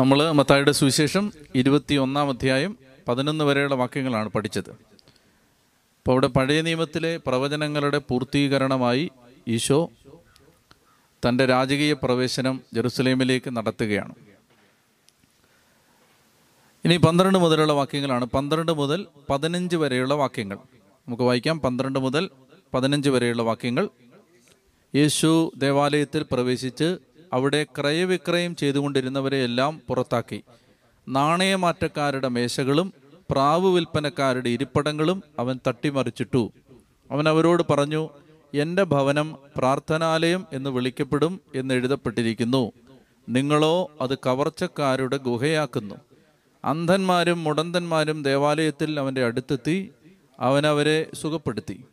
നമ്മൾ മത്തായുടെ സുവിശേഷം ഇരുപത്തി ഒന്നാം അധ്യായം പതിനൊന്ന് വരെയുള്ള വാക്യങ്ങളാണ് പഠിച്ചത്. അപ്പോൾ അവിടെ പഴയ നിയമത്തിലെ പ്രവചനങ്ങളുടെ പൂർത്തീകരണമായി ഈശോ തന്റെ രാജകീയ പ്രവേശനം ജെറുസലേമിലേക്ക് നടത്തുകയാണ്. ഇനി പന്ത്രണ്ട് മുതലുള്ള വാക്യങ്ങളാണ്. പന്ത്രണ്ട് മുതൽ പതിനഞ്ച് വരെയുള്ള വാക്യങ്ങൾ. നമുക്ക് വായിക്കാം. പന്ത്രണ്ട് മുതൽ പതിനഞ്ച് വരെയുള്ള വാക്യങ്ങൾ. യേശു ദേവാലയത്തിൽ പ്രവേശിച്ച് അവിടെ ക്രയവിക്രയം ചെയ്തുകൊണ്ടിരുന്നവരെയെല്ലാം പുറത്താക്കി. നാണയമാറ്റക്കാരുടെ മേശകളും പ്രാവ് വിൽപ്പനക്കാരുടെ ഇരിപ്പടങ്ങളും അവൻ തട്ടിമറിച്ചിട്ടു. അവൻ അവരോട് പറഞ്ഞു എന്റെ ഭവനം പ്രാർത്ഥനാലയം എന്ന് വിളിക്കപ്പെടും എന്ന് എഴുതപ്പെട്ടിരിക്കുന്നു. നിങ്ങളോ അത് കവർച്ചക്കാരുടെ ഗുഹയാക്കുന്നു. അന്ധന്മാരും മുടന്തന്മാരും ദേവാലയത്തിൽ അവന്റെ അടുത്തെത്തി അവനവരെ സുഖപ്പെടുത്തി.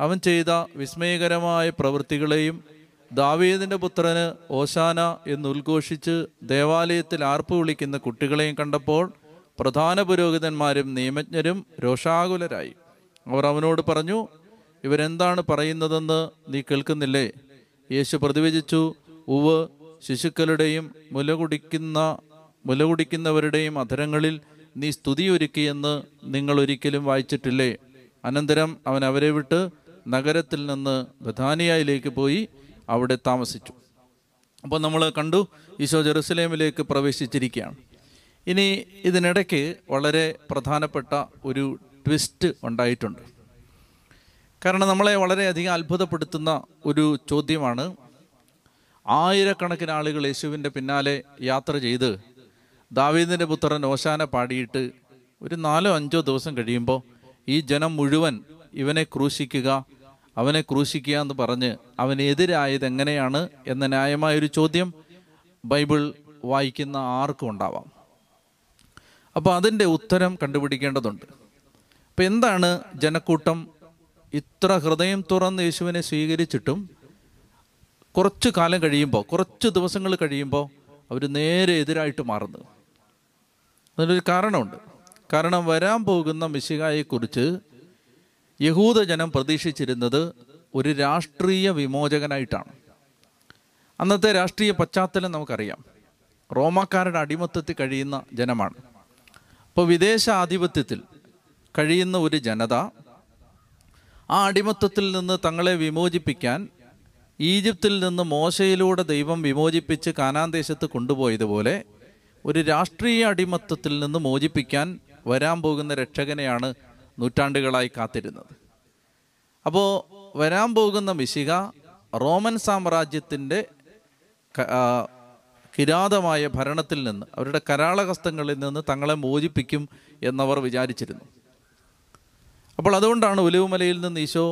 അവൻ ചെയ്ത വിസ്മയകരമായ പ്രവൃത്തികളെയും ദാവീദിന്റെ പുത്രന് ഓശാന എന്ന് ഉദ്ഘോഷിച്ച് ദേവാലയത്തിൽ ആർപ്പ് വിളിക്കുന്ന കുട്ടികളെയും കണ്ടപ്പോൾ പ്രധാന പുരോഹിതന്മാരും നിയമജ്ഞരും രോഷാകുലരായി. അവർ അവനോട് പറഞ്ഞു ഇവരെന്താണ് പറയുന്നതെന്ന് നീ കേൾക്കുന്നില്ലേ? യേശു പ്രതിവചിച്ചു ഉവ് ശിശുക്കളുടെയും മുലകുടിക്കുന്ന മുലകുടിക്കുന്നവരുടെയും അധരങ്ങളിൽ നീ സ്തുതി ഒരുക്കിയെന്ന് നിങ്ങൾ ഒരിക്കലും വായിച്ചിട്ടില്ലേ? അനന്തരം അവൻ അവരെ വിട്ട് നഗരത്തിൽ നിന്ന് ബഥാനിയയിലേക്ക് പോയി അവിടെ താമസിച്ചു. അപ്പോൾ നമ്മൾ കണ്ടു ഈശോ ജെറുസലേമിലേക്ക് പ്രവേശിച്ചിരിക്കുകയാണ്. ഇനി ഇതിനിടയ്ക്ക് വളരെ പ്രധാനപ്പെട്ട ഒരു ട്വിസ്റ്റ് ഉണ്ടായിട്ടുണ്ട്. കാരണം നമ്മളെ വളരെയധികം അത്ഭുതപ്പെടുത്തുന്ന ഒരു ചോദ്യമാണ് ആയിരക്കണക്കിന് ആളുകൾ യേശുവിന്റെ പിന്നാലെ യാത്ര ചെയ്ത് ദാവീദിന്റെ പുത്രൻ ഓശാന പാടിയിട്ട് ഒരു നാലോ അഞ്ചോ ദിവസം കഴിയുമ്പോൾ ഈ ജനം മുഴുവൻ ഇവനെ ക്രൂശിക്കുക അവനെ ക്രൂശിക്കുക എന്ന് പറഞ്ഞ് അവനെതിരായത് എങ്ങനെയാണ് എന്ന ന്യായമായൊരു ചോദ്യം ബൈബിൾ വായിക്കുന്ന ആർക്കും ഉണ്ടാവാം. അപ്പോൾ അതിന്റെ ഉത്തരം കണ്ടുപിടിക്കേണ്ടതുണ്ട്. അപ്പം എന്താണ് ജനക്കൂട്ടം ഇത്ര ഹൃദയം തുറന്ന് യേശുവിനെ സ്വീകരിച്ചിട്ടും കുറച്ച് കാലം കഴിയുമ്പോൾ കുറച്ച് ദിവസങ്ങൾ കഴിയുമ്പോൾ അവർ നേരെ എതിരായിട്ട് മാറുന്നത്? അതിനൊരു കാരണമുണ്ട്. കാരണം വരാൻ പോകുന്ന മിശികായെക്കുറിച്ച് യഹൂദ ജനം പ്രതീക്ഷിച്ചിരുന്നത് ഒരു രാഷ്ട്രീയ വിമോചകനായിട്ടാണ്. അന്നത്തെ രാഷ്ട്രീയ പശ്ചാത്തലം നമുക്കറിയാം. റോമാക്കാരുടെ അടിമത്തത്തിൽ കഴിയുന്ന ജനമാണ്. അപ്പോൾ വിദേശ ആധിപത്യത്തിൽ കഴിയുന്ന ഒരു ജനത ആ അടിമത്തത്തിൽ നിന്ന് തങ്ങളെ വിമോചിപ്പിക്കാൻ ഈജിപ്തിൽ നിന്ന് മോശയിലൂടെ ദൈവം വിമോചിപ്പിച്ച് കാനാൻ ദേശത്ത് കൊണ്ടുപോയതുപോലെ ഒരു രാഷ്ട്രീയ അടിമത്തത്തിൽ നിന്ന് മോചിപ്പിക്കാൻ വരാൻ പോകുന്ന രക്ഷകനെയാണ് നൂറ്റാണ്ടുകളായി കാത്തിരുന്നത്. അപ്പോൾ വരാൻ പോകുന്ന മിശിക റോമൻ സാമ്രാജ്യത്തിന്റെ കിരാതമായ ഭരണത്തിൽ നിന്ന് അവരുടെ കരാളഹസ്തങ്ങളിൽ നിന്ന് തങ്ങളെ മോചിപ്പിക്കും എന്നവർ വിചാരിച്ചിരുന്നു. അപ്പോൾ അതുകൊണ്ടാണ് ഒലിവുമലയിൽ നിന്ന് ഈശോ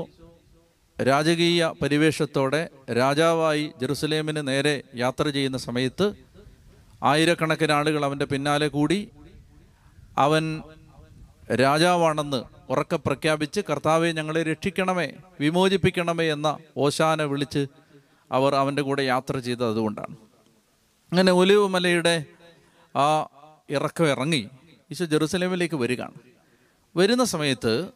രാജകീയ പരിവേഷത്തോടെ രാജാവായി ജെറുസലേമിന് നേരെ യാത്ര ചെയ്യുന്ന സമയത്ത് ആയിരക്കണക്കിന് ആളുകൾ അവന്റെ പിന്നാലെ കൂടി അവൻ രാജാവാണെന്ന് ഉറക്കെ പ്രഖ്യാപിച്ച് കർത്താവെ ഞങ്ങളെ രക്ഷിക്കണമേ വിമോചിപ്പിക്കണമേ എന്ന ഓശാന വിളിച്ച് അവർ അവന്റെ കൂടെ യാത്ര ചെയ്തത് അതുകൊണ്ടാണ്. അങ്ങനെ ഒലിവ് മലയുടെ ആ ഇറക്കം ഇറങ്ങി ഈശോ ജെറുസലേമിലേക്ക് വരികയാണ്. വരുന്ന സമയത്ത്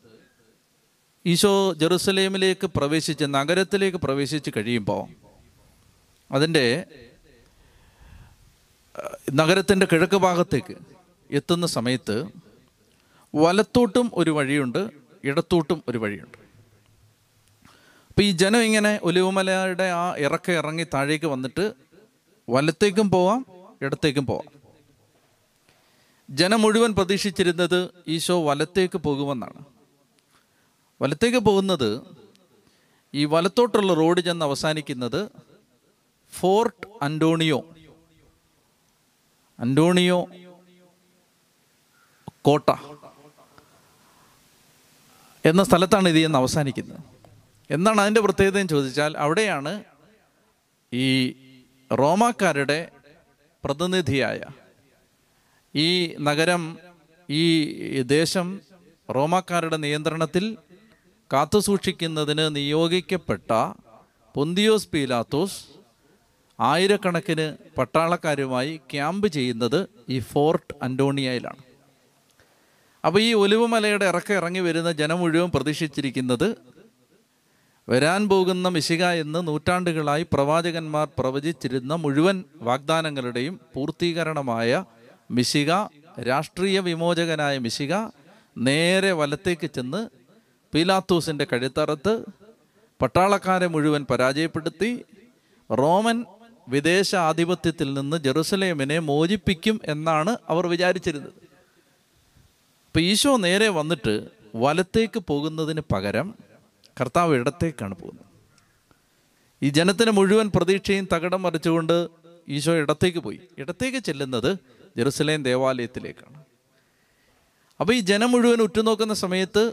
ഈശോ ജെറുസലേമിലേക്ക് പ്രവേശിച്ച് നഗരത്തിലേക്ക് പ്രവേശിച്ച് കഴിയുമ്പോൾ അതിന്റെ നഗരത്തിന്റെ കിഴക്ക് ഭാഗത്തേക്ക് എത്തുന്ന സമയത്ത് വലത്തോട്ടും ഒരു വഴിയുണ്ട് ഇടത്തോട്ടും ഒരു വഴിയുണ്ട്. അപ്പം ഈ ജനം ഇങ്ങനെ ഒലിവുമലയുടെ ആ ഇറക്ക ഇറങ്ങി താഴേക്ക് വന്നിട്ട് വലത്തേക്കും പോവാം ഇടത്തേക്കും പോവാം. ജനം മുഴുവൻ പ്രതീക്ഷിച്ചിരുന്നത് ഈശോ വലത്തേക്ക് പോകുമെന്നാണ്. വലത്തേക്ക് പോകുന്നത് ഈ വലത്തോട്ടുള്ള റോഡ് ചെന്ന് അവസാനിക്കുന്നത് ഫോർട്ട് അന്റോണിയോ അന്റോണിയോ കോട്ട. എന്ന സ്ഥലത്താണ് ഇത് എന്ന് അവസാനിക്കുന്നത്. എന്താണ് അതിന്റെ പ്രത്യേകത എന്ന് ചോദിച്ചാൽ അവിടെയാണ് ഈ റോമാക്കാരുടെ പ്രതിനിധിയായ ഈ നഗരം ഈ ദേശം റോമാക്കാരുടെ നിയന്ത്രണത്തിൽ കാത്തുസൂക്ഷിക്കുന്നതിന് നിയോഗിക്കപ്പെട്ട പൊന്തിയോസ് പീലാത്തോസ് ആയിരക്കണക്കിന് പട്ടാളക്കാരുമായി ക്യാമ്പ് ചെയ്യുന്നത് ഈ ഫോർട്ട് അന്റോണിയയിലാണ്. അപ്പോൾ ഈ ഒലിവുമലയുടെ ഇറക്കം ഇറങ്ങി വരുന്ന ജനം മുഴുവൻ പ്രതീക്ഷിച്ചിരിക്കുന്നത് വരാൻ പോകുന്ന മിശിക എന്ന് നൂറ്റാണ്ടുകളായി പ്രവാചകന്മാർ പ്രവചിച്ചിരുന്ന മുഴുവൻ വാഗ്ദാനങ്ങളുടെയും പൂർത്തീകരണമായ മിശിക രാഷ്ട്രീയ വിമോചകനായ മിശിക നേരെ വലത്തേക്ക് ചെന്ന് പീലാത്തൂസിന്റെ കഴുത്തറത്ത് പട്ടാളക്കാരെ മുഴുവൻ പരാജയപ്പെടുത്തി. റോമൻ വിദേശ ആധിപത്യത്തിൽ നിന്ന് ജെറുസലേമിനെ മോചിപ്പിക്കും എന്നാണ് അവർ വിചാരിച്ചിരുന്നത്. ഇപ്പം ഈശോ നേരെ വന്നിട്ട് വലത്തേക്ക് പോകുന്നതിന് പകരം കർത്താവ് ഇടത്തേക്കാണ് പോകുന്നത്. ഈ ജനത്തിന് മുഴുവൻ പ്രതീക്ഷയും തകടം മറിച്ചുകൊണ്ട് ഈശോ ഇടത്തേക്ക് പോയി. ഇടത്തേക്ക് ചെല്ലുന്നത് ജെറുസലേം ദേവാലയത്തിലേക്കാണ്. അപ്പോൾ ഈ ജനം മുഴുവൻ ഉറ്റുനോക്കുന്ന സമയത്ത്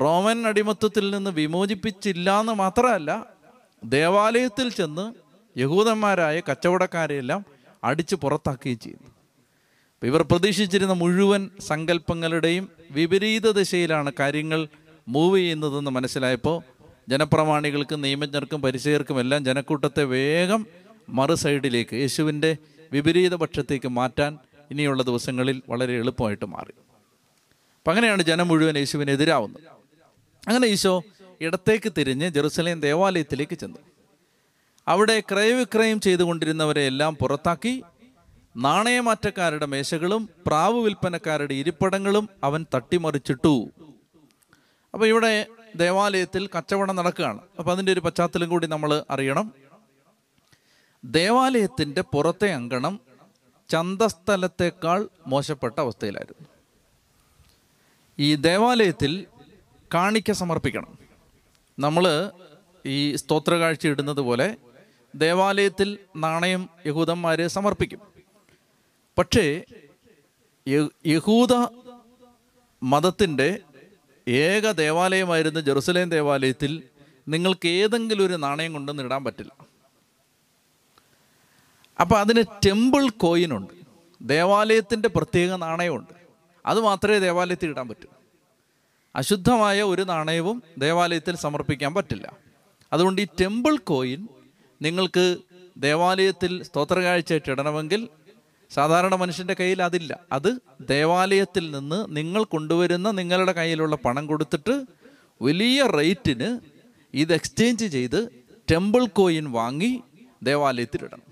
റോമൻ അടിമത്വത്തിൽ നിന്ന് വിമോചിപ്പിച്ചില്ല എന്ന് മാത്രമല്ല ദേവാലയത്തിൽ ചെന്ന് യഹൂദന്മാരായ കച്ചവടക്കാരെയെല്ലാം അടിച്ച് പുറത്താക്കുകയും ചെയ്യുന്നു. ഇവർ പ്രതീക്ഷിച്ചിരുന്ന മുഴുവൻ സങ്കല്പങ്ങളുടെയും വിപരീത ദിശയിലാണ് കാര്യങ്ങൾ മൂവ് ചെയ്യുന്നതെന്ന് മനസ്സിലായപ്പോൾ ജനപ്രമാണികൾക്കും നിയമജ്ഞർക്കും പരിചയർക്കും എല്ലാം ജനക്കൂട്ടത്തെ വേഗം മറു സൈഡിലേക്ക് യേശുവിന്റെ വിപരീത പക്ഷത്തേക്ക് മാറ്റാൻ ഇനിയുള്ള ദിവസങ്ങളിൽ വളരെ എളുപ്പമായിട്ട് മാറി. അപ്പം അങ്ങനെയാണ് ജനം മുഴുവൻ യേശുവിനെതിരാവുന്നത് അങ്ങനെ ഈശോ ഇടത്തേക്ക് തിരിഞ്ഞ് ജെറുസലേം ദേവാലയത്തിലേക്ക് ചെന്നു. അവിടെ ക്രയവിക്രയം ചെയ്തുകൊണ്ടിരുന്നവരെ എല്ലാം പുറത്താക്കി നാണയമാറ്റക്കാരുടെ മേശകളും പ്രാവ് വിൽപ്പനക്കാരുടെ ഇരിപ്പടങ്ങളും അവൻ തട്ടിമറിച്ചിട്ടു. അപ്പോൾ ഇവിടെ ദേവാലയത്തിൽ കച്ചവടം നടക്കുകയാണ്. അപ്പോൾ അതിന്റെ ഒരു പശ്ചാത്തലം കൂടി നമ്മൾ അറിയണം. ദേവാലയത്തിന്റെ പുറത്തെ അങ്കണം ചന്തസ്ഥലത്തേക്കാൾ മോശപ്പെട്ട അവസ്ഥയിലായിരുന്നു. ഈ ദേവാലയത്തിൽ കാണിക്ക സമർപ്പിക്കണം. നമ്മൾ ഈ സ്തോത്ര കാഴ്ച ഇടുന്നത് പോലെ ദേവാലയത്തിൽ നാണയം യഹൂദന്മാർ സമർപ്പിക്കും. പക്ഷേ യഹൂദ മതത്തിന്റെ ഏക ദേവാലയമായിരുന്ന ജെറുസലേം ദേവാലയത്തിൽ നിങ്ങൾക്ക് ഏതെങ്കിലും ഒരു നാണയം കൊണ്ടൊന്നും ഇടാൻ പറ്റില്ല. അപ്പോൾ അതിന് ടെമ്പിൾ കോയിനുണ്ട്. ദേവാലയത്തിന്റെ പ്രത്യേക നാണയമുണ്ട്. അത് മാത്രമേ ദേവാലയത്തിൽ ഇടാൻ പറ്റൂ. അശുദ്ധമായ ഒരു നാണയവും ദേവാലയത്തിൽ സമർപ്പിക്കാൻ പറ്റില്ല. അതുകൊണ്ട് ഈ ടെമ്പിൾ കോയിൻ നിങ്ങൾക്ക് ദേവാലയത്തിൽ സ്തോത്രകാഴ്ചയായിട്ട് ഇടണമെങ്കിൽ സാധാരണ മനുഷ്യന്റെ കയ്യിൽ അതില്ല. അത് ദേവാലയത്തിൽ നിന്ന് നിങ്ങൾ കൊണ്ടുവരുന്ന നിങ്ങളുടെ കയ്യിലുള്ള പണം കൊടുത്തിട്ട് വലിയ റേറ്റിന് ഇത് എക്സ്ചേഞ്ച് ചെയ്ത് ടെമ്പിൾ കോയിൻ വാങ്ങി ദേവാലയത്തിൽ ഇടണം.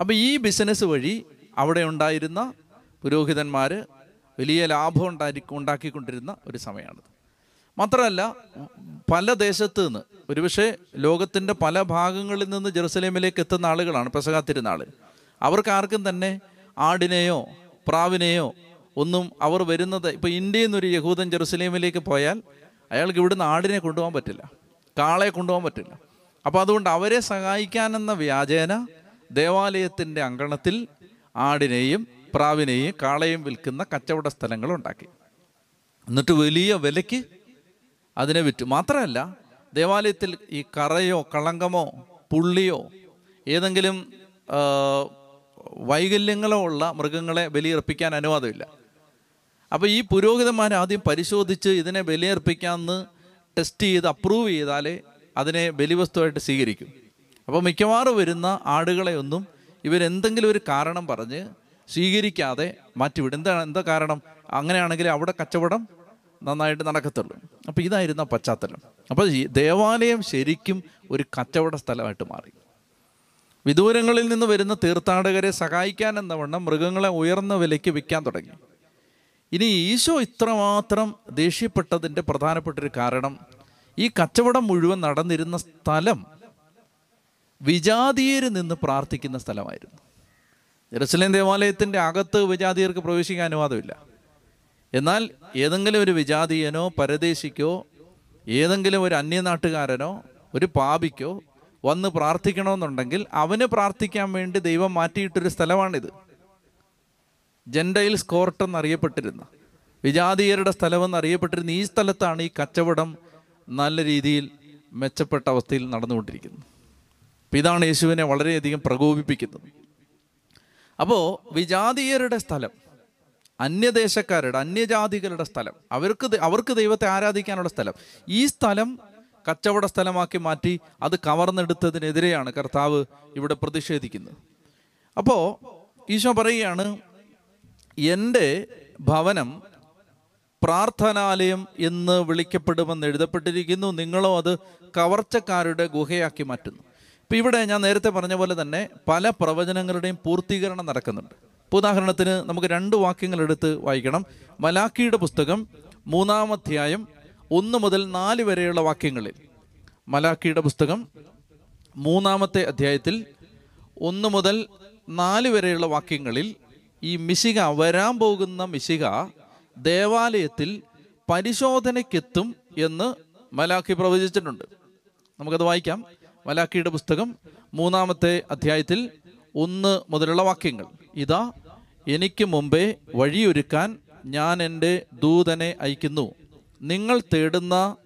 അപ്പോൾ ഈ ബിസിനസ് വഴി അവിടെ ഉണ്ടായിരുന്ന പുരോഹിതന്മാർ വലിയ ലാഭം ഉണ്ടായി ഉണ്ടാക്കിക്കൊണ്ടിരുന്ന ഒരു സമയമാണിത്. മാത്രമല്ല പല ദേശത്ത് നിന്ന് ഒരുപക്ഷെ ലോകത്തിന്റെ പല ഭാഗങ്ങളിൽ നിന്ന് ജെറുസലേമിലേക്ക് എത്തുന്ന ആളുകളാണ് പെസകാത്തിരുന്ന തിരുനാൾ അവർക്ക് ആർക്കും തന്നെ ആടിനെയോ പ്രാവിനെയോ ഒന്നും അവർ വരുന്നത് ഇപ്പോൾ ഇന്ത്യയിൽ നിന്നൊരു യഹൂദൻ ജെറുസലേമിലേക്ക് പോയാൽ അയാൾക്ക് ഇവിടുന്ന് ആടിനെ കൊണ്ടുപോകാൻ പറ്റില്ല കാളയെ കൊണ്ടുപോകാൻ പറ്റില്ല. അപ്പോൾ അതുകൊണ്ട് അവരെ സഹായിക്കാനെന്ന വ്യാജേന ദേവാലയത്തിന്റെ അങ്കണത്തിൽ ആടിനെയും പ്രാവിനെയും കാളയും വിൽക്കുന്ന കച്ചവട സ്ഥലങ്ങൾ ഉണ്ടാക്കി. എന്നിട്ട് വലിയ വിലയ്ക്ക് അതിനെ വിറ്റു. മാത്രമല്ല ദേവാലയത്തിൽ ഈ കറയോ കളങ്കമോ പുള്ളിയോ ഏതെങ്കിലും വൈകല്യങ്ങളോ ഉള്ള മൃഗങ്ങളെ ബലിയർപ്പിക്കാൻ അനുവാദമില്ല. അപ്പോൾ ഈ പുരോഹിതന്മാർ ആദ്യം പരിശോധിച്ച് ഇതിനെ ബലിയർപ്പിക്കാമെന്ന് ടെസ്റ്റ് ചെയ്ത് അപ്രൂവ് ചെയ്താലേ അതിനെ ബലിവസ്തുവായിട്ട് സ്വീകരിക്കും. അപ്പോൾ മിക്കവാറും വരുന്ന ആടുകളെ ഒന്നും ഇവരെന്തെങ്കിലും ഒരു കാരണം പറഞ്ഞ് സ്വീകരിക്കാതെ മാറ്റിവിടും. എന്താണ് എന്താ കാരണം? അങ്ങനെയാണെങ്കിൽ അവിടെ കച്ചവടം നന്നായിട്ട് നടക്കത്തുള്ളൂ. അപ്പോൾ ഇതായിരുന്ന പശ്ചാത്തലം. അപ്പോൾ ദേവാലയം ശരിക്കും ഒരു കച്ചവട സ്ഥലമായിട്ട് മാറി. വിദൂരങ്ങളിൽ നിന്ന് വരുന്ന തീർത്ഥാടകരെ സഹായിക്കാൻ എന്നവണ്ണം മൃഗങ്ങളെ ഉയർന്ന വിലയ്ക്ക് വിൽക്കാൻ തുടങ്ങി. ഇനി ഈശോ ഇത്രമാത്രം ദേഷ്യപ്പെട്ടതിന്റെ പ്രധാനപ്പെട്ടൊരു കാരണം ഈ കച്ചവടം മുഴുവൻ നടന്നിരുന്ന സ്ഥലം വിജാതീയർ നിന്ന് പ്രാർത്ഥിക്കുന്ന സ്ഥലമായിരുന്നു. ജെറുസലേം ദേവാലയത്തിന്റെ അകത്ത് വിജാതീയർക്ക് പ്രവേശിക്കാൻ അനുവാദമില്ല. എന്നാൽ ഏതെങ്കിലും ഒരു വിജാതീയനോ പരദേശിക്കോ ഏതെങ്കിലും ഒരു അന്യനാട്ടുകാരനോ ഒരു പാപിക്കോ വന്ന് പ്രാർത്ഥിക്കണമെന്നുണ്ടെങ്കിൽ അവന് പ്രാർത്ഥിക്കാൻ വേണ്ടി ദൈവം മാറ്റിയിട്ടൊരു സ്ഥലമാണിത്. ജെൻഡൈൽസ് കോർട്ട് എന്നറിയപ്പെട്ടിരുന്ന വിജാതീയരുടെ സ്ഥലമെന്ന് അറിയപ്പെട്ടിരുന്ന ഈ സ്ഥലത്താണ് ഈ കച്ചവടം നല്ല രീതിയിൽ മെച്ചപ്പെട്ട അവസ്ഥയിൽ നടന്നുകൊണ്ടിരിക്കുന്നത്. അപ്പം ഇതാണ് യേശുവിനെ വളരെയധികം പ്രകോപിപ്പിക്കുന്നത്. അപ്പോൾ വിജാതീയരുടെ സ്ഥലം അന്യദേശക്കാരുടെ അന്യജാതികളുടെ സ്ഥലം അവർക്ക് അവർക്ക് ദൈവത്തെ ആരാധിക്കാനുള്ള സ്ഥലം ഈ സ്ഥലം കച്ചവട സ്ഥലമാക്കി മാറ്റി അത് കവർന്നെടുത്തതിനെതിരെയാണ് കർത്താവ് ഇവിടെ പ്രതിഷേധിക്കുന്നത്. അപ്പോൾ ഈശോ പറയുകയാണ് എന്റെ ഭവനം പ്രാർത്ഥനാലയം എന്ന് വിളിക്കപ്പെടുമെന്ന് എഴുതപ്പെട്ടിരിക്കുന്നു. നിങ്ങളോ അത് കവർച്ചക്കാരുടെ ഗുഹയാക്കി മാറ്റുന്നു. ഇപ്പം ഇവിടെ ഞാൻ നേരത്തെ പറഞ്ഞ പോലെ തന്നെ പല പ്രവചനങ്ങളുടെയും പൂർത്തീകരണം നടക്കുന്നുണ്ട്. ഇപ്പോൾ ഉദാഹരണത്തിന് നമുക്ക് രണ്ട് വാക്യങ്ങൾ എടുത്ത് വായിക്കണം. മലാക്കിയുടെ പുസ്തകം മൂന്നാം അധ്യായം ഒന്ന് മുതൽ നാല് വരെയുള്ള വാക്യങ്ങളിൽ. മലാക്കിയുടെ പുസ്തകം മൂന്നാമത്തെ അധ്യായത്തിൽ ഒന്ന് മുതൽ നാല് വരെയുള്ള വാക്യങ്ങളിൽ ഈ മിശിക വരാൻ പോകുന്ന മിശിക ദേവാലയത്തിൽ പരിശോധനയ്ക്കെത്തും എന്ന് മലാഖി പ്രവചിച്ചിട്ടുണ്ട്. നമുക്കത് വായിക്കാം. മലാഖിയുടെ പുസ്തകം മൂന്നാമത്തെ അധ്യായത്തിൽ ഒന്ന് മുതലുള്ള വാക്യങ്ങൾ. ഇതാ എനിക്ക് മുമ്പേ വഴിയൊരുക്കാൻ ഞാൻ എന്റെ ദൂതനെ അയക്കുന്നു. നിങ്ങൾ തേടുന്ന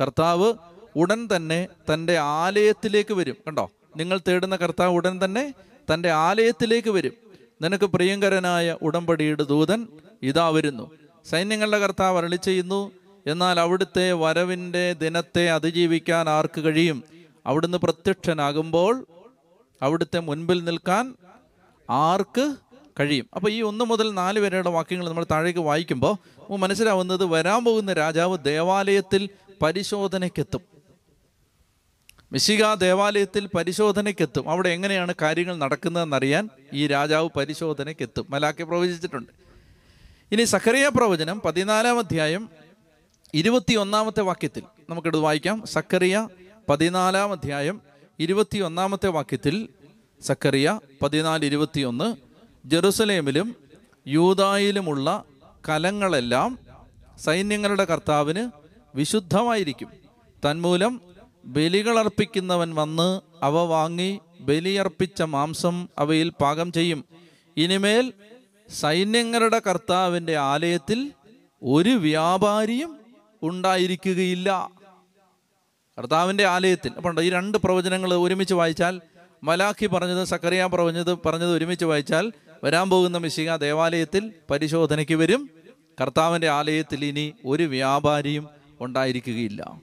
കർത്താവ് ഉടൻ തന്നെ തന്റെ ആലയത്തിലേക്ക് വരും. കണ്ടോ? നിങ്ങൾ തേടുന്ന കർത്താവ് ഉടൻ തന്നെ തന്റെ ആലയത്തിലേക്ക് വരും. നിനക്ക് പ്രിയങ്കരനായ ഉടമ്പടിയുടെ ദൂതൻ ഇതാ വരുന്നു. സൈന്യങ്ങളുടെ കർത്താവ് അരളി ചെയ്യുന്നു. എന്നാൽ അവിടുത്തെ വരവിന്റെ ദിനത്തെ അതിജീവിക്കാൻ ആർക്ക് കഴിയും? അവിടുന്ന് പ്രത്യക്ഷനാകുമ്പോൾ അവിടുത്തെ മുൻപിൽ നിൽക്കാൻ ആർക്ക് കഴിയും. അപ്പോൾ ഈ ഒന്ന് മുതൽ നാല് വരെയുള്ള വാക്യങ്ങൾ നമ്മൾ താഴേക്ക് വായിക്കുമ്പോൾ മനസ്സിലാവുന്നത് വരാൻ പോകുന്ന രാജാവ് ദേവാലയത്തിൽ പരിശോധനയ്ക്കെത്തും. മിശിക ദേവാലയത്തിൽ പരിശോധനയ്ക്കെത്തും. അവിടെ എങ്ങനെയാണ് കാര്യങ്ങൾ നടക്കുന്നതെന്നറിയാൻ ഈ രാജാവ് പരിശോധനയ്ക്കെത്തും. മലാക്കി പ്രവചിച്ചിട്ടുണ്ട്. ഇനി സക്കറിയ പ്രവചനം പതിനാലാം അധ്യായം ഇരുപത്തി ഒന്നാമത്തെ വാക്യത്തിൽ നമുക്കിത് വായിക്കാം. സക്കറിയ പതിനാലാം അധ്യായം ഇരുപത്തി ഒന്നാമത്തെ വാക്യത്തിൽ സക്കറിയ പതിനാല് ഇരുപത്തിയൊന്ന് ജെറുസലേമിലും യൂതായിലുമുള്ള കലങ്ങളെല്ലാം സൈന്യങ്ങളുടെ കർത്താവിന് വിശുദ്ധമായിരിക്കും. തന്മൂലം ബലികളർപ്പിക്കുന്നവൻ വന്ന് അവ വാങ്ങി ബലിയർപ്പിച്ച മാംസം അവയിൽ പാകം ചെയ്യും. ഇനിമേൽ സൈന്യങ്ങളുടെ കർത്താവിന്റെ ആലയത്തിൽ ഒരു വ്യാപാരിയും ഉണ്ടായിരിക്കുകയില്ല. കർത്താവിന്റെ ആലയത്തിൽ അപ്പോൾ ഈ രണ്ട് പ്രവചനങ്ങൾ ഒരുമിച്ച് വായിച്ചാൽ മലാഖി പറഞ്ഞത് സക്കറിയ പറഞ്ഞത് പറഞ്ഞത് ഒരുമിച്ച് വായിച്ചാൽ വരാൻ പോകുന്ന മിശിക ദേവാലയത്തിൽ പരിശോധനയ്ക്ക് വരും. കർത്താവിന്റെ ആലയത്തിൽ ഇനി ഒരു വ്യാപാരിയും ഉണ്ടായിരിക്കുകയില്ല.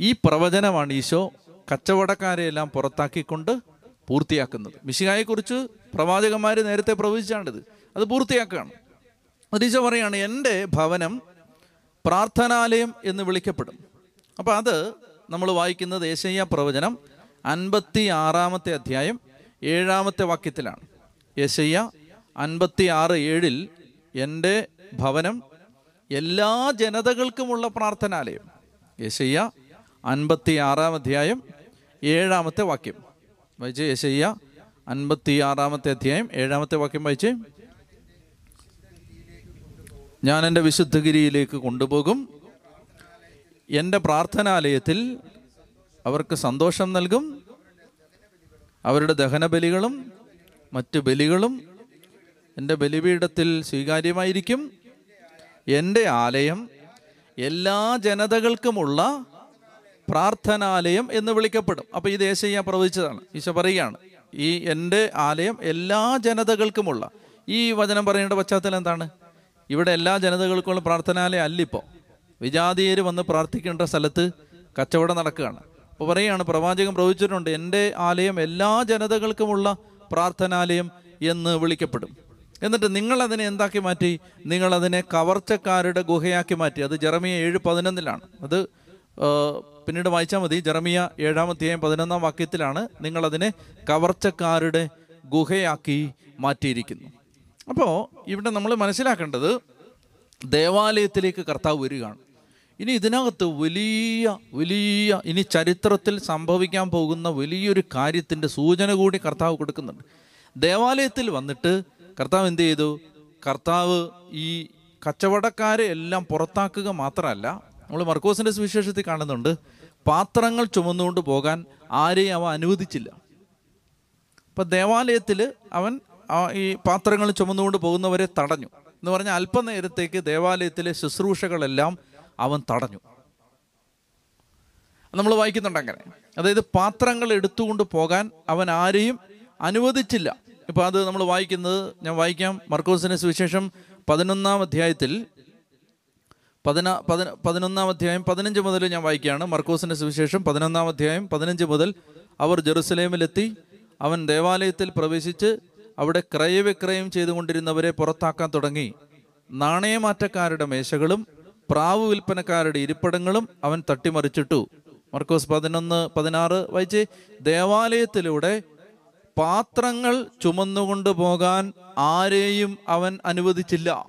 ഈ പ്രവചനമാണ് ഈശോ കച്ചവടക്കാരെയെല്ലാം പുറത്താക്കിക്കൊണ്ട് പൂർത്തിയാക്കുന്നത്. മിശികായെക്കുറിച്ച് പ്രവാചകന്മാർ നേരത്തെ പ്രവചിച്ചാണിത്. അത് പൂർത്തിയാക്കുകയാണ്. അത് ഈശോ പറയാണ് എന്റെ ഭവനം പ്രാർത്ഥനാലയം എന്ന് വിളിക്കപ്പെടും. അപ്പോൾ അത് നമ്മൾ വായിക്കുന്നത് ഏശയ്യ പ്രവചനം അൻപത്തി ആറാമത്തെ അധ്യായം ഏഴാമത്തെ വാക്യത്തിലാണ്. യശയ്യ അൻപത്തി ആറ് ഏഴിൽ എന്റെ ഭവനം എല്ലാ ജനതകൾക്കുമുള്ള പ്രാർത്ഥനാലയം. യശയ്യ അൻപത്തി ആറാം അധ്യായം ഏഴാമത്തെ വാക്യം. വായിച്ച് യശയ്യ അൻപത്തി ആറാമത്തെ അധ്യായം ഏഴാമത്തെ വാക്യം വായിച്ച്. ഞാൻ എന്റെ വിശുദ്ധഗിരിയിലേക്ക് കൊണ്ടുപോകും. എന്റെ പ്രാർത്ഥനാലയത്തിൽ അവർക്ക് സന്തോഷം നൽകും. അവരുടെ ദഹന ബലികളും മറ്റു ബലികളും എന്റെ ബലിപീഠത്തിൽ സ്വീകാര്യമായിരിക്കും. എന്റെ ആലയം എല്ലാ ജനതകൾക്കുമുള്ള പ്രാർത്ഥനാലയം എന്ന് വിളിക്കപ്പെടും. അപ്പോൾ ഈ ദേശീയ പ്രവചിച്ചതാണ്. ഈശോ പറയുകയാണ് ഈ എന്റെ ആലയം എല്ലാ ജനതകൾക്കുമുള്ള ഈ വചനം പറയേണ്ട പശ്ചാത്തലം എന്താണ്? ഇവിടെ എല്ലാ ജനതകൾക്കുള്ള പ്രാർത്ഥനാലയം അല്ലിപ്പോൾ വിജാതീയർ വന്ന് പ്രാർത്ഥിക്കേണ്ട സ്ഥലത്ത് കച്ചവടം നടക്കുകയാണ്. അപ്പോൾ പറയുകയാണ് പ്രവാചകൻ പ്രവചിച്ചിട്ടുണ്ട് എന്റെ ആലയം എല്ലാ ജനതകൾക്കുമുള്ള പ്രാർത്ഥനാലയം എന്ന് വിളിക്കപ്പെടും. എന്നിട്ട് നിങ്ങൾ അതിനെ എന്താക്കി മാറ്റി? നിങ്ങൾ അതിനെ കവർച്ചക്കാരുടെ ഗുഹയാക്കി മാറ്റി. അത് ജെറമിയ ഏഴ് പതിനൊന്നിലാണ്. അത് പിന്നീട് വായിച്ചാൽ മതി. ജെറമിയ ഏഴാമത്തെയും പതിനൊന്നാം വാക്യത്തിലാണ് നിങ്ങൾ അതിനെ കവർച്ചക്കാരുടെ ഗുഹയാക്കി മാറ്റിയിരിക്കുന്നു. അപ്പോൾ ഇവിടെ നമ്മൾ മനസ്സിലാക്കേണ്ടത് ദേവാലയത്തിലേക്ക് കർത്താവ് വരികയാണ്. ഇനി ഇതിനകത്ത് വലിയ വലിയ ഇനി ചരിത്രത്തിൽ സംഭവിക്കാൻ പോകുന്ന വലിയൊരു കാര്യത്തിന്റെ സൂചന കൂടി കർത്താവ് കൊടുക്കുന്നുണ്ട്. ദേവാലയത്തിൽ വന്നിട്ട് കർത്താവ് എന്ത് ചെയ്തു? കർത്താവ് ഈ കച്ചവടക്കാരെ എല്ലാം പുറത്താക്കുക മാത്രമല്ല നമ്മൾ മർക്കോസിന്റെ സുവിശേഷത്തിൽ കാണുന്നുണ്ട് പാത്രങ്ങൾ ചുമന്നുകൊണ്ട് പോകാൻ ആരെയും അവ അനുവദിച്ചില്ല. അപ്പം ദേവാലയത്തിൽ അവൻ ഈ പാത്രങ്ങൾ ചുമന്നുകൊണ്ട് പോകുന്നവരെ തടഞ്ഞു. എന്ന് പറഞ്ഞാൽ അല്പനേരത്തേക്ക് ദേവാലയത്തിലെ ശുശ്രൂഷകളെല്ലാം അവൻ തടഞ്ഞു. നമ്മൾ വായിക്കുന്നുണ്ട് അങ്ങനെ. അതായത് പാത്രങ്ങൾ എടുത്തുകൊണ്ട് പോകാൻ അവൻ ആരെയും അനുവദിച്ചില്ല. ഇപ്പം അത് നമ്മൾ വായിക്കുന്നത് ഞാൻ വായിക്കാം. മർക്കോസിന് സുവിശേഷം പതിനൊന്നാം അധ്യായത്തിൽ പതിനാ പതിന പതിനൊന്നാം അധ്യായം പതിനഞ്ച് മുതൽ ഞാൻ വായിക്കുകയാണ്. മർക്കോസിന്റെ സുവിശേഷം പതിനൊന്നാം അധ്യായം പതിനഞ്ച് മുതൽ അവർ ജെറുസലേമിലെത്തി. അവൻ ദേവാലയത്തിൽ പ്രവേശിച്ച് അവിടെ ക്രയവിക്രയം ചെയ്തുകൊണ്ടിരുന്നവരെ പുറത്താക്കാൻ തുടങ്ങി. നാണയമാറ്റക്കാരുടെ മേശകളും പ്രാവ് വിൽപ്പനക്കാരുടെ ഇരിപ്പിടങ്ങളും അവൻ തട്ടിമറിച്ചിട്ടു. മർക്കോസ് പതിനൊന്ന് പതിനാറ്. വായിച്ച് ദേവാലയത്തിലൂടെ പാത്രങ്ങൾ ചുമന്നുകൊണ്ട് പോകാൻ ആരെയും അവൻ അനുവദിച്ചില്ല.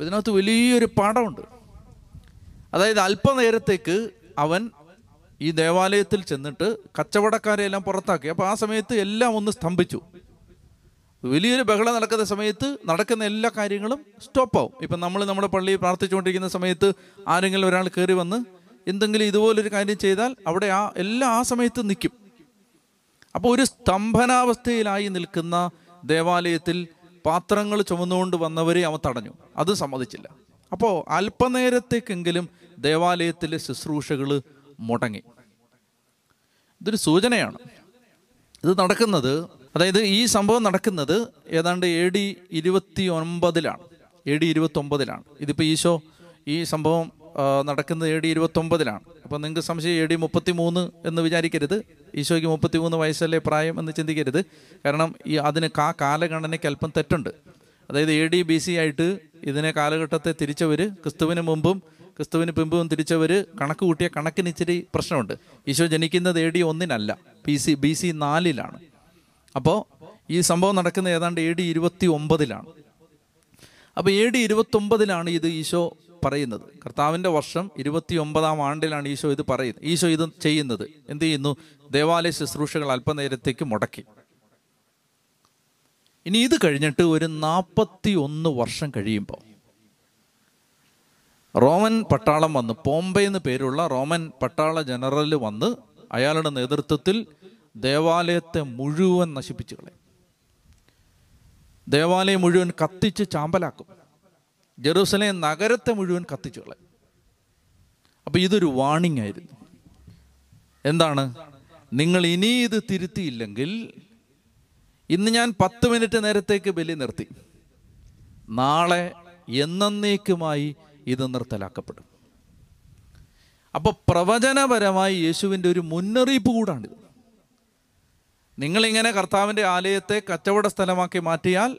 ഇതിനകത്ത് വലിയൊരു പാഠമുണ്ട്. അതായത് അല്പനേരത്തേക്ക് അവൻ ഈ ദേവാലയത്തിൽ ചെന്നിട്ട് കച്ചവടക്കാരെ എല്ലാം പുറത്താക്കി. അപ്പൊ ആ സമയത്ത് എല്ലാം ഒന്ന് സ്തംഭിച്ചു. വലിയൊരു ബഹളം നടക്കുന്ന സമയത്ത് നടക്കുന്ന എല്ലാ കാര്യങ്ങളും സ്റ്റോപ്പ് ആവും ഇപ്പം നമ്മൾ നമ്മുടെ പള്ളിയിൽ പ്രാർത്ഥിച്ചുകൊണ്ടിരിക്കുന്ന സമയത്ത് ആരെങ്കിലും ഒരാൾ കയറി വന്ന് എന്തെങ്കിലും ഇതുപോലൊരു കാര്യം ചെയ്താൽ അവിടെ ആ എല്ലാ ആ സമയത്ത് നിൽക്കും. അപ്പോൾ ഒരു സ്തംഭനാവസ്ഥയിലായി നിൽക്കുന്ന ദേവാലയത്തിൽ പാത്രങ്ങൾ ചുമന്നുകൊണ്ട് വന്നവരെ അവൻ തടഞ്ഞു. അത് സമ്മതിച്ചില്ല. അപ്പോൾ അല്പനേരത്തേക്കെങ്കിലും ദേവാലയത്തിലെ ശുശ്രൂഷകൾ മുടങ്ങി. ഇതൊരു സൂചനയാണ്. ഇത് നടക്കുന്നത് അതായത് ഈ സംഭവം നടക്കുന്നത് ഏതാണ്ട് എ ഡി ഇരുപത്തി ഒൻപതിലാണ് എ ഡി ഇരുപത്തി ഒമ്പതിലാണ് ഇതിപ്പോൾ ഈശോ ഈ സംഭവം നടക്കുന്നത് എ ഡി ഇരുപത്തി ഒമ്പതിലാണ് അപ്പോൾ നിങ്ങൾക്ക് സംശയം എ ഡി മുപ്പത്തി മൂന്ന് എന്ന് വിചാരിക്കരുത്. ഈശോയ്ക്ക് മുപ്പത്തി മൂന്ന് വയസ്സല്ലേ പ്രായം എന്ന് ചിന്തിക്കരുത്. കാരണം ഈ അതിന് ആ കാലഗണനയ്ക്ക് അല്പം തെറ്റുണ്ട്. അതായത് എ ഡി ബി സി ആയിട്ട് ഇതിനെ കാലഘട്ടത്തെ തിരിച്ചവർ ക്രിസ്തുവിന് മുമ്പും ക്രിസ്തുവിന് പിമ്പും തിരിച്ചവർ കണക്ക് കൂട്ടിയ കണക്കിന് ഇച്ചിരി പ്രശ്നമുണ്ട്. ഈശോ ജനിക്കുന്നത് എ ഡി ഒന്നിനല്ല ബി സി ബി സി നാലിലാണ്. അപ്പോൾ ഈ സംഭവം നടക്കുന്നത് ഏതാണ്ട് എ ഡി ഇരുപത്തി ഒമ്പതിലാണ് അപ്പോൾ എ ഡി ഇരുപത്തി ഒമ്പതിലാണ് ഇത് ഈശോ പറയുന്നത്. കർത്താവിന്റെ വർഷം ഇരുപത്തി ഒമ്പതാം ആണ്ടിലാണ് ഈശോ ഇത് പറയുന്നത്. ഈശോ ഇത് ചെയ്യുന്നത്. എന്ത് ചെയ്യുന്നു? ദേവാലയ ശുശ്രൂഷകൾ അല്പനേരത്തേക്ക് മുടക്കി. ഇനി ഇത് കഴിഞ്ഞിട്ട് ഒരു നാൽപ്പത്തി ഒന്ന് വർഷം കഴിയുമ്പോൾ റോമൻ പട്ടാളം വന്ന് പോംബെ എന്ന് പേരുള്ള റോമൻ പട്ടാള ജനറൽ വന്ന് അയാളുടെ നേതൃത്വത്തിൽ ദേവാലയത്തെ മുഴുവൻ നശിപ്പിച്ചു കളയും. ദേവാലയം മുഴുവൻ കത്തിച്ച് ചാമ്പലാക്കും. ജെറൂസലേം നഗരത്തെ മുഴുവൻ കത്തിച്ചു കളയും. അപ്പൊ ഇതൊരു വാണിംഗ് ആയിരുന്നു. എന്താണ്? നിങ്ങൾ ഇനി ഇത് തിരുത്തിയില്ലെങ്കിൽ ഇന്ന് ഞാൻ പത്ത് മിനിറ്റ് നേരത്തേക്ക് ബലി നിർത്തി. നാളെ എന്നേക്കുമായി ഇത് നിർത്തലാക്കപ്പെടും. അപ്പൊ പ്രവചനപരമായി യേശുവിന്റെ ഒരു മുന്നറിയിപ്പ് കൂടാണിത്. നിങ്ങളിങ്ങനെ കർത്താവിന്റെ ആലയത്തെ കച്ചവട സ്ഥലമാക്കി മാറ്റിയാൽ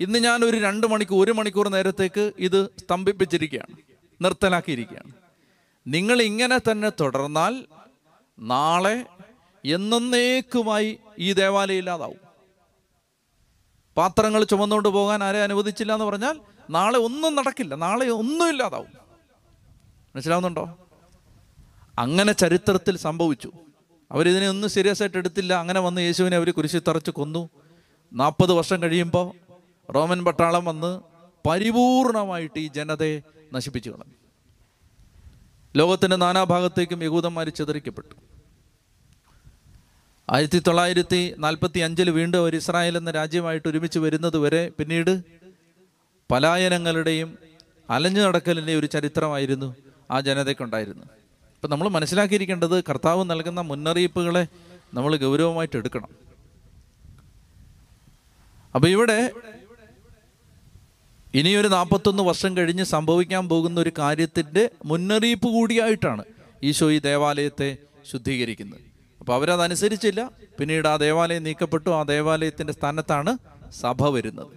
ഇന്ന് ഞാൻ ഒരു രണ്ട് മണിക്കൂർ ഒരു മണിക്കൂർ നേരത്തേക്ക് ഇത് സ്തംഭിപ്പിച്ചിരിക്കുകയാണ് നിർത്തലാക്കിയിരിക്കുകയാണ്. നിങ്ങൾ ഇങ്ങനെ തന്നെ തുടർന്നാൽ നാളെ എന്നേക്കുമായി ഈ ദേവാലയം ഇല്ലാതാവും. പാത്രങ്ങൾ ചുമന്നുകൊണ്ട് പോകാൻ ആരെ അനുവദിച്ചില്ല എന്ന് പറഞ്ഞാൽ നാളെ ഒന്നും നടക്കില്ല നാളെ ഒന്നും ഇല്ലാതാവും. മനസ്സിലാവുന്നുണ്ടോ? അങ്ങനെ ചരിത്രത്തിൽ സംഭവിച്ചു. അവരിതിനെ ഒന്നും സീരിയസ് ആയിട്ട് എടുത്തില്ല. അങ്ങനെ വന്ന് യേശുവിനെ അവർ കുരിശി തറച്ച് കൊന്നു. നാൽപ്പത് വർഷം കഴിയുമ്പോൾ റോമൻ പട്ടാളം വന്ന് പരിപൂർണമായിട്ട് ഈ ജനതയെ നശിപ്പിച്ചു കളഞ്ഞു. ലോകത്തിന്റെ നാനാഭാഗത്തേക്കും യഹൂദന്മാർ ചിതറിക്കപ്പെട്ടു. ആയിരത്തി തൊള്ളായിരത്തി നാൽപ്പത്തി അഞ്ചിൽ വീണ്ടും ഒരു ഇസ്രായേൽ എന്ന രാജ്യമായിട്ട് ഒരുമിച്ച് വരുന്നത് വരെ പിന്നീട് പലായനങ്ങളുടെയും അലഞ്ഞു നടക്കലിന്റെയും ഒരു ചരിത്രമായിരുന്നു ആ ജനതയ്ക്കുണ്ടായിരുന്നു ഇപ്പം നമ്മൾ മനസ്സിലാക്കിയിരിക്കേണ്ടത് കർത്താവ് നൽകുന്ന മുന്നറിയിപ്പുകളെ നമ്മൾ ഗൗരവമായിട്ട് എടുക്കണം. അപ്പം ഇവിടെ ഇനിയൊരു നാൽപ്പത്തൊന്ന് വർഷം കഴിഞ്ഞ് സംഭവിക്കാൻ പോകുന്ന ഒരു കാര്യത്തിന്റെ മുന്നറിയിപ്പ് കൂടിയായിട്ടാണ് ഈശോ ഈ ദേവാലയത്തെ ശുദ്ധീകരിക്കുന്നത്. അപ്പോൾ അവരതനുസരിച്ചില്ല. പിന്നീട് ആ ദേവാലയം നീക്കപ്പെട്ടു. ആ ദേവാലയത്തിന്റെ സ്ഥാനത്താണ് സഭ വരുന്നത്.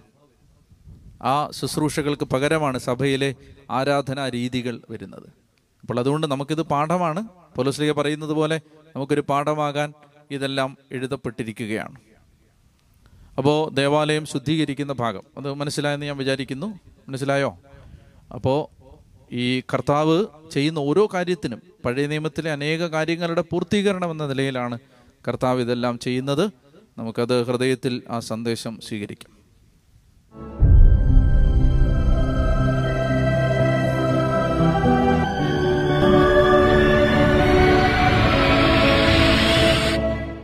ആ ശുശ്രൂഷകൾക്ക് പകരമാണ് സഭയിലെ ആരാധനാ രീതികൾ വരുന്നത്. അപ്പോൾ അതുകൊണ്ട് നമുക്കിത് പാഠമാണ്. പോലീസ്ലിക പറയുന്നത് പോലെ നമുക്കൊരു പാഠമാകാൻ ഇതെല്ലാം എഴുതപ്പെട്ടിരിക്കുകയാണ്. അപ്പോൾ ദേവാലയം ശുദ്ധീകരിക്കുന്ന ഭാഗം. അത് മനസ്സിലായെന്ന് ഞാൻ വിചാരിക്കുന്നു. മനസ്സിലായോ? അപ്പോൾ ഈ കർത്താവ് ചെയ്യുന്ന ഓരോ കാര്യത്തിനും പഴയ നിയമത്തിലെ അനേക കാര്യങ്ങളുടെ പൂർത്തീകരണം എന്ന നിലയിലാണ് കർത്താവ് ഇതെല്ലാം ചെയ്യുന്നത്. നമുക്കത് ഹൃദയത്തിൽ ആ സന്ദേശം സ്വീകരിക്കാം.